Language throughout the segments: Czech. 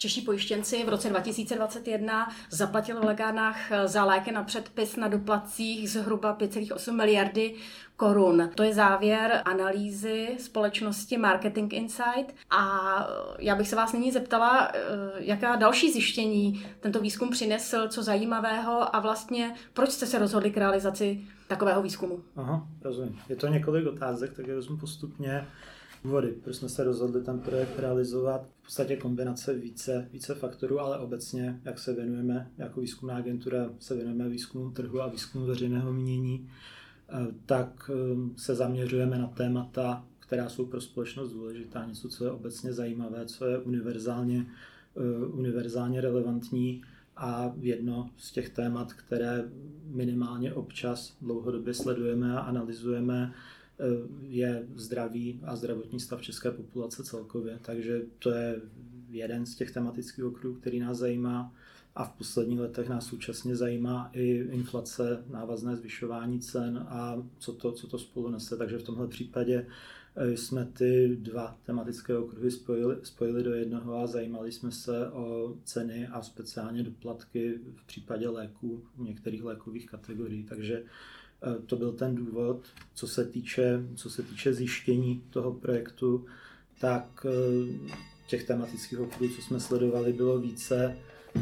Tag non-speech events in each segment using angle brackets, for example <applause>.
Čeští pojištěnci v roce 2021 zaplatili v lékárnách za léky na předpis na doplacích zhruba 5,8 miliardy korun. To je závěr analýzy společnosti Marketing Insight a já bych se vás nyní zeptala, eh, jaká další zjištění tento výzkum přinesl, co zajímavého a vlastně proč jste se rozhodli k realizaci takového výzkumu? Aha, rozumím. Je to několik otázek, tak je vezmu postupně důvody, proč jsme se rozhodli ten projekt realizovat. V podstatě kombinace více, více faktorů, ale obecně, jak se věnujeme jako výzkumná agentura, se věnujeme výzkumu trhu a výzkumu veřejného mínění, eh, tak eh, se zaměřujeme na témata, která jsou pro společnost důležitá, něco, co je obecně zajímavé, co je univerzálně, eh, univerzálně relevantní a jedno z těch témat, které minimálně občas dlouhodobě sledujeme a analyzujeme, je zdraví a zdravotní stav české populace celkově. Takže to je jeden z těch tematických okruhů, který nás zajímá. A v posledních letech nás současně zajímá i inflace, návazné zvyšování cen a co to, co to spolu nese. Takže v tomhle případě eh, jsme ty dva tematické okruhy spojili, spojili do jednoho a zajímali jsme se o ceny a speciálně doplatky v případě léků, v některých lékových kategorií. Takže Eh, to byl ten důvod, co se týče, co se týče zjištění toho projektu, tak eh, těch tematických okruhů, co jsme sledovali, bylo více,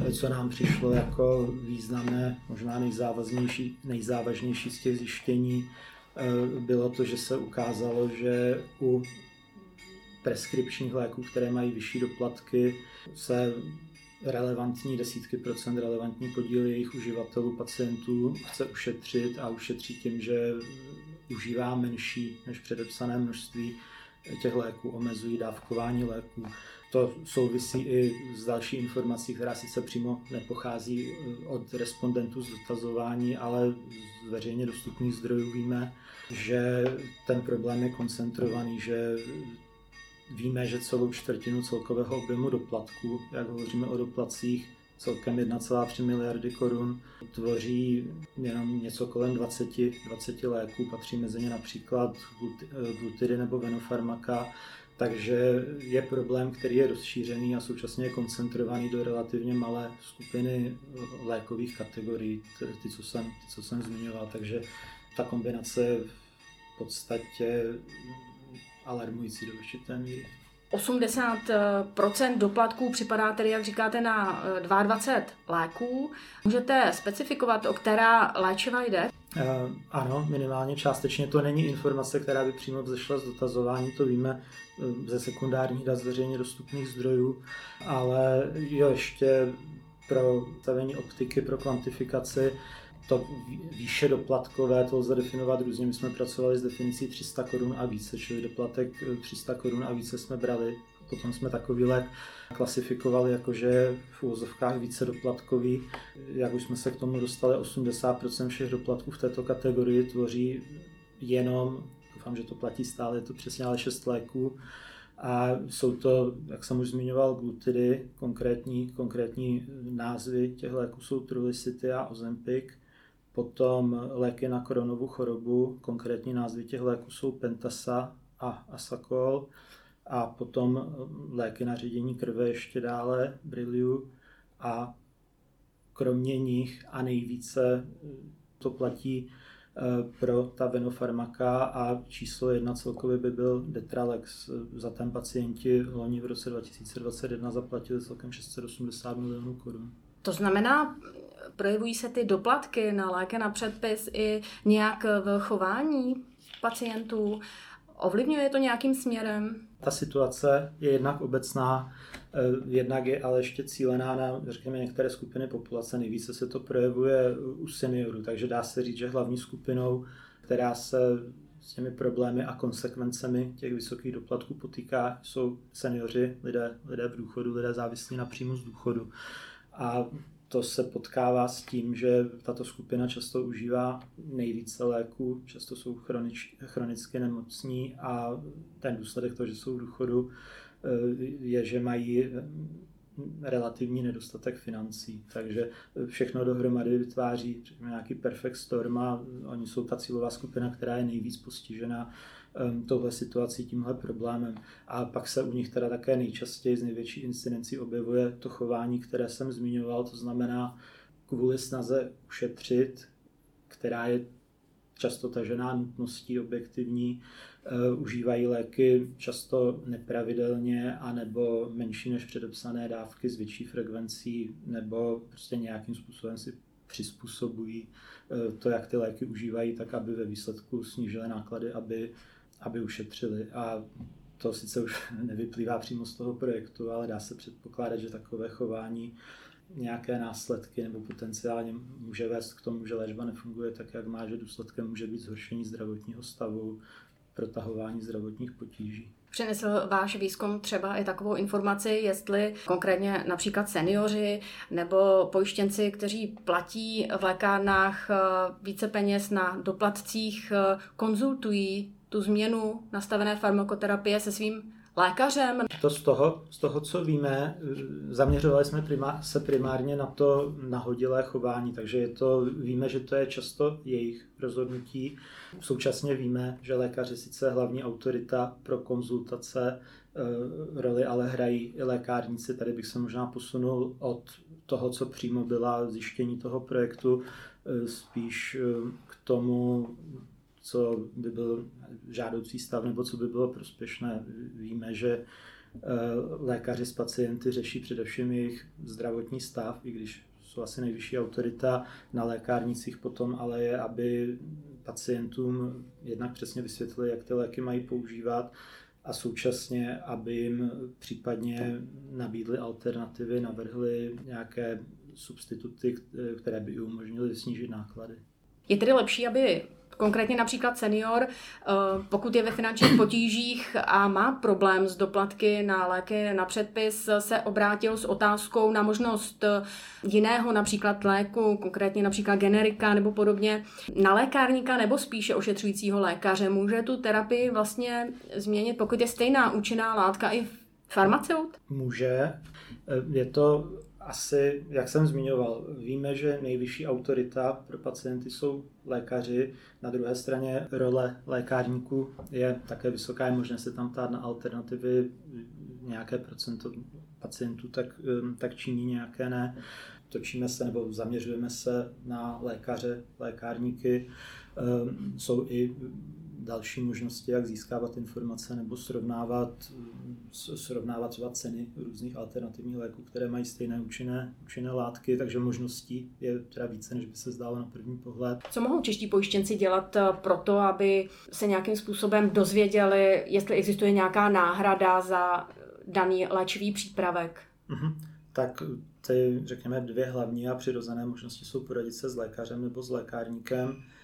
eh, co nám přišlo jako významné, možná nejzávaznější, nejzávažnější z těch zjištění, bylo to, že se ukázalo, že u preskripčních léků, které mají vyšší doplatky, se relevantní desítky procent, relevantní podíl jejich uživatelů, pacientů chce ušetřit a ušetří tím, že užívá menší než předepsané množství těch léků, omezují dávkování léků. To souvisí i s další informací, která sice přímo nepochází od respondentů z dotazování, ale z veřejně dostupných zdrojů víme, že ten problém je koncentrovaný, že Víme, že celou čtvrtinu celkového objemu doplatků, jak hovoříme o doplacích, celkem 1,3 miliardy korun, tvoří jenom něco kolem 20, 20 léků, patří mezi ně například glutidy nebo venofarmaka, takže je problém, který je rozšířený a současně je koncentrovaný do relativně malé skupiny lékových kategorií, ty, co jsem, ty, co jsem zmiňoval. Takže ta kombinace je v podstatě alarmující do určité míry. 80% doplatků připadá tedy, jak říkáte, na 22 eh, léků. Můžete specifikovat, o která léčiva jde? Uh, ano, minimálně částečně to není informace, která by přímo vzešla z dotazování, to víme eh, ze sekundárních dat z veřejně dostupných zdrojů, ale jo, ještě pro stavení optiky, pro kvantifikaci to výše doplatkové, to lze definovat různě. My jsme pracovali s definicí 300 korun a více, čili doplatek 300 eh, korun a více jsme brali. Potom jsme takový lék klasifikovali jako, že v úvozovkách více doplatkový. Jak už jsme se k tomu dostali, 80% všech doplatků v této kategorii tvoří jenom, doufám, že to platí stále, je to přesně ale 6 léků. A jsou to, jak jsem už zmiňoval, glutidy, konkrétní, konkrétní názvy těch léků jsou Trulicity a Ozempic Potom léky na koronovou chorobu, konkrétní názvy těch léků jsou Pentasa a Asakol. A potom léky na ředění krve ještě dále, Briliu. A kromě nich a nejvíce to platí eh, pro ta venofarmaka a číslo jedna celkově by byl Detralex. Za ten pacienti loni v roce 2021 zaplatili celkem 680 milionů korun. To znamená, projevují se ty doplatky na léky na předpis i nějak v chování pacientů? Ovlivňuje to nějakým směrem? Ta situace je jednak obecná, eh, jednak je ale ještě cílená na, řekněme, některé skupiny populace. Nejvíce se to projevuje u seniorů, takže dá se říct, že hlavní skupinou, která se s těmi problémy a konsekvencemi těch vysokých doplatků potýká, jsou seniori, lidé, lidé v důchodu, lidé závislí na příjmu z důchodu. A to se potkává s tím, že tato skupina často užívá nejvíce léků, často jsou chronič, chronicky nemocní a ten důsledek toho, že jsou v důchodu, eh, je, že mají relativní nedostatek financí. Takže všechno dohromady vytváří nějaký perfect storm a oni jsou ta cílová skupina, která je nejvíc postižena touhle situací, tímhle problémem. A pak se u nich teda také nejčastěji z největší incidencí objevuje to chování, které jsem zmiňoval, to znamená kvůli snaze ušetřit, která je často tažená nutností objektivní, uh, užívají léky často nepravidelně anebo menší než předepsané dávky s větší frekvencí nebo prostě nějakým způsobem si přizpůsobují uh, to, jak ty léky užívají, tak aby ve výsledku snížily náklady, aby, aby ušetřili. A to sice už <laughs> nevyplývá přímo z toho projektu, ale dá se předpokládat, že takové chování nějaké následky nebo potenciálně může vést k tomu, že léčba nefunguje tak, jak má, že důsledkem může být zhoršení zdravotního stavu, protahování zdravotních potíží. Přinesl váš výzkum třeba i takovou informaci, jestli konkrétně například seniori nebo pojištěnci, kteří platí v lékárnách eh, více peněz na doplatcích, eh, konzultují tu změnu nastavené farmakoterapie se svým lékařem? To z toho, z toho co víme, zaměřovali jsme primá, se primárně na to nahodilé chování, takže je to, víme, že to je často jejich rozhodnutí. Současně víme, že lékaři sice hlavní autorita pro konzultace eh, roli, ale hrají i lékárníci. Tady bych se možná posunul od toho, co přímo byla zjištění toho projektu, eh, spíš eh, k tomu, co by byl žádoucí stav nebo co by bylo prospěšné. Víme, že eh, lékaři s pacienty řeší především jejich zdravotní stav, i když jsou asi nejvyšší autorita na lékárnicích potom, ale je, aby pacientům jednak přesně vysvětlili, jak ty léky mají používat a současně, aby jim případně nabídli alternativy, navrhli nějaké substituty, které by umožnily snížit náklady. Je tedy lepší, aby Konkrétně například senior, eh, pokud je ve finančních <clears throat> potížích a má problém s doplatky na léky na předpis, se obrátil s otázkou na možnost eh, jiného například léku, konkrétně například generika nebo podobně, na lékárníka nebo spíše ošetřujícího lékaře. Může tu terapii vlastně změnit, pokud je stejná účinná látka i farmaceut? Může. Eh, je to asi, jak jsem zmiňoval, víme, že nejvyšší autorita pro pacienty jsou lékaři. Na druhé straně role lékárníků je také vysoká, je možné se tam ptát na alternativy, nějaké procento pacientů tak, tak činí, nějaké ne. Točíme se nebo zaměřujeme se na lékaře, lékárníky. Jsou i další možnosti, jak získávat informace nebo srovnávat, srovnávat třeba ceny různých alternativních léků, které mají stejné účinné, účinné látky, takže možností je teda více, než by se zdálo na první pohled. Co mohou čeští pojištěnci dělat eh, pro to, aby se nějakým způsobem dozvěděli, jestli existuje nějaká náhrada za daný léčivý přípravek? Mm-hmm. Tak ty, řekněme, dvě hlavní a přirozené možnosti jsou poradit se s lékařem nebo s lékárníkem Eh,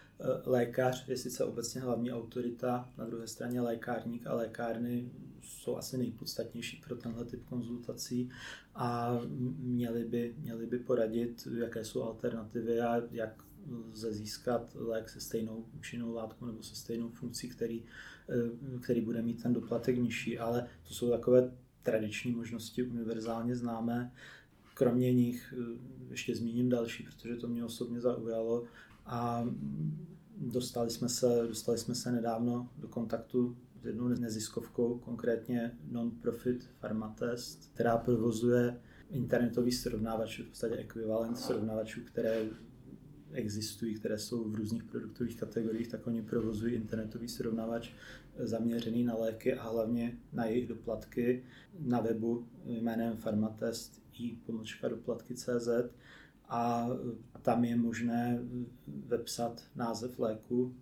lékař je sice obecně hlavní autorita, na druhé straně lékárník a lékárny jsou asi nejpodstatnější pro tenhle typ konzultací a měli by, měli by poradit, jaké jsou alternativy a jak lze získat lék se stejnou účinnou látkou nebo se stejnou funkcí, který, eh, který bude mít ten doplatek nižší, ale to jsou takové tradiční možnosti univerzálně známé. Kromě nich eh, ještě zmíním další, protože to mě osobně zaujalo a dostali jsme se, dostali jsme se nedávno do kontaktu s jednou neziskovkou, konkrétně Non-Profit Pharmatest, která provozuje internetový srovnávač, v podstatě ekvivalent srovnávačů, které existují, které jsou v různých produktových kategoriích, tak oni provozují internetový srovnávač zaměřený na léky a hlavně na jejich doplatky na webu jménem Pharmatest i pomočka doplatky.cz a tam je možné vepsat název léku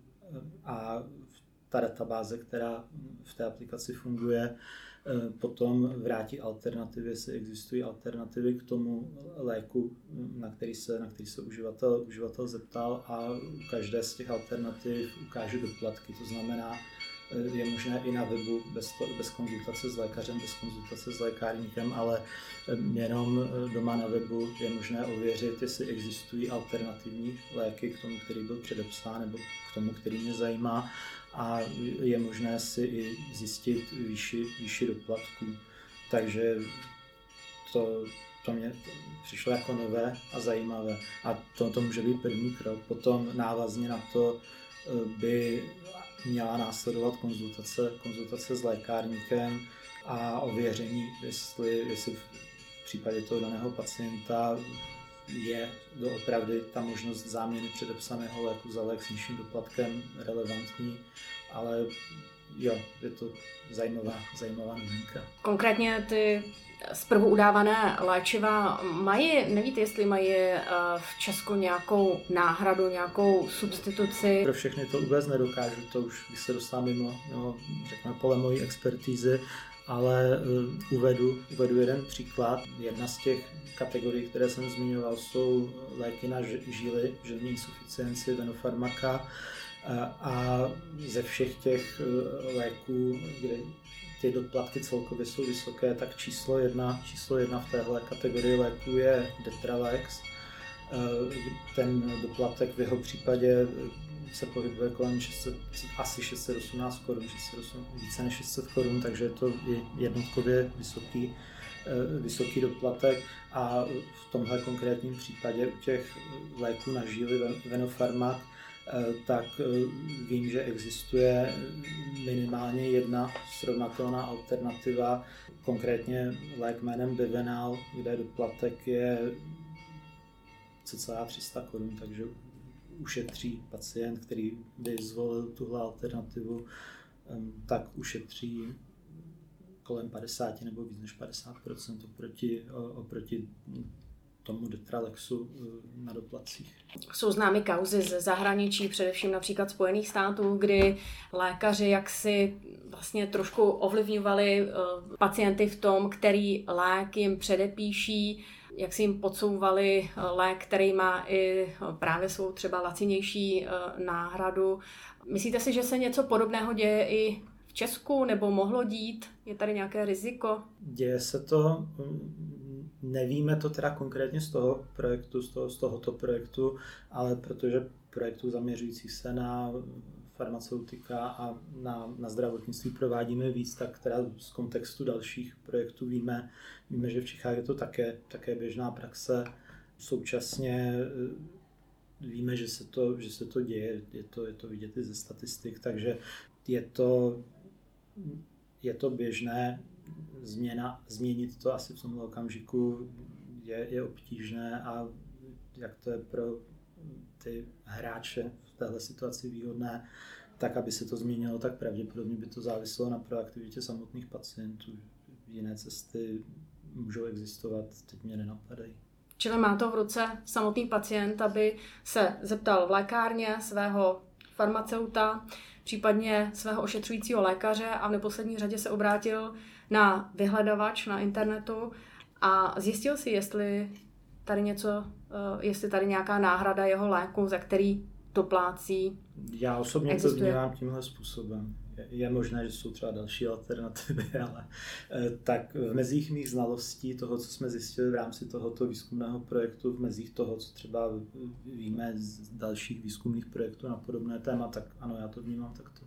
a ta databáze, která v té aplikaci funguje, potom vrátí alternativy, jestli existují alternativy k tomu léku, na který se, na který se uživatel, uživatel zeptal a každé z těch alternativ ukáže doplatky. To znamená, je možné i na webu bez, bez konzultace s lékařem, bez konzultace s lékárníkem, ale eh, jenom eh, doma na webu je možné ověřit, jestli existují alternativní léky k tomu, který byl předepsán, nebo k tomu, který mě zajímá a je možné si i zjistit výši, výši doplatků. Takže to, to mě přišlo jako nové a zajímavé. A to, to může být první krok. Potom návazně na to by měla následovat konzultace, konzultace s lékárníkem a ověření, jestli, jestli v případě toho daného pacienta je doopravdy ta možnost záměny předepsaného léku za lék s nižším doplatkem relevantní, ale jo, je to zajímavá, zajímavá novinka. Konkrétně ty zprvu udávané léčiva mají, nevíte, jestli mají eh, v Česku nějakou náhradu, nějakou substituci? Pro všechny to vůbec nedokážu, to už když se dostávám mimo, mimo řekněme, pole mojí expertízy, ale uh, uvedu, uvedu jeden příklad. Jedna z těch kategorií, které jsem zmiňoval, jsou léky na žíly, žilní insuficienci, venofarmaka a ze všech těch uh, léků, kde ty doplatky celkově jsou vysoké, tak číslo jedna, číslo jedna v téhle kategorii léků je Detralex. Uh, ten doplatek v jeho případě se pohybuje kolem 600, asi 618 korun, 608, více než 600 korun, takže je to jednotkově vysoký, eh, vysoký doplatek a v tomhle konkrétním případě u těch léků na žíly Venofarmat eh, tak eh, vím, že existuje minimálně jedna srovnatelná alternativa, konkrétně lék jménem Bevenal, kde doplatek je cca 300 korun, takže ušetří pacient, který by zvolil tuhle alternativu, tak ušetří kolem 50 nebo víc než 50% oproti, oproti tomu Detralexu eh, na doplacích. Jsou známy kauzy ze zahraničí, především například Spojených států, kdy lékaři jaksi vlastně trošku ovlivňovali eh, pacienty v tom, který lék jim předepíší, jak si jim podsouvali eh, lék, který má i právě svou třeba lacinější náhradu. Myslíte si, že se něco podobného děje i v Česku nebo mohlo dít? Je tady nějaké riziko? Děje se to, mm, nevíme to teda konkrétně z toho projektu, z, toho, z tohoto projektu, ale protože projektů zaměřujících se na farmaceutika a na, na zdravotnictví provádíme víc, tak teda z kontextu dalších projektů víme, víme, že v Čechách je to také, také běžná praxe. Současně eh, víme, že se to, že se to děje, je to, je to vidět i ze statistik, takže je to, je to běžné, změna, změnit to asi v tomhle okamžiku je, je obtížné a jak to je pro ty hráče v téhle situaci výhodné, tak aby se to změnilo, tak pravděpodobně by to záviselo na proaktivitě samotných pacientů. Jiné cesty můžou existovat, teď mě nenapadají. Čili má to v ruce samotný pacient, aby se zeptal v lékárně svého farmaceuta, případně svého ošetřujícího lékaře a v neposlední řadě se obrátil na vyhledavač na internetu a zjistil si, jestli tady něco, eh, jestli tady nějaká náhrada jeho léku, za který doplácí. Já osobně existuje. to vnímám tímhle způsobem. Je, je možné, že jsou třeba další alternativy, <laughs> ale eh, tak v mezích mých znalostí toho, co jsme zjistili v rámci tohoto výzkumného projektu, v mezích toho, co třeba víme z dalších výzkumných projektů na podobné téma, tak ano, já to vnímám takto.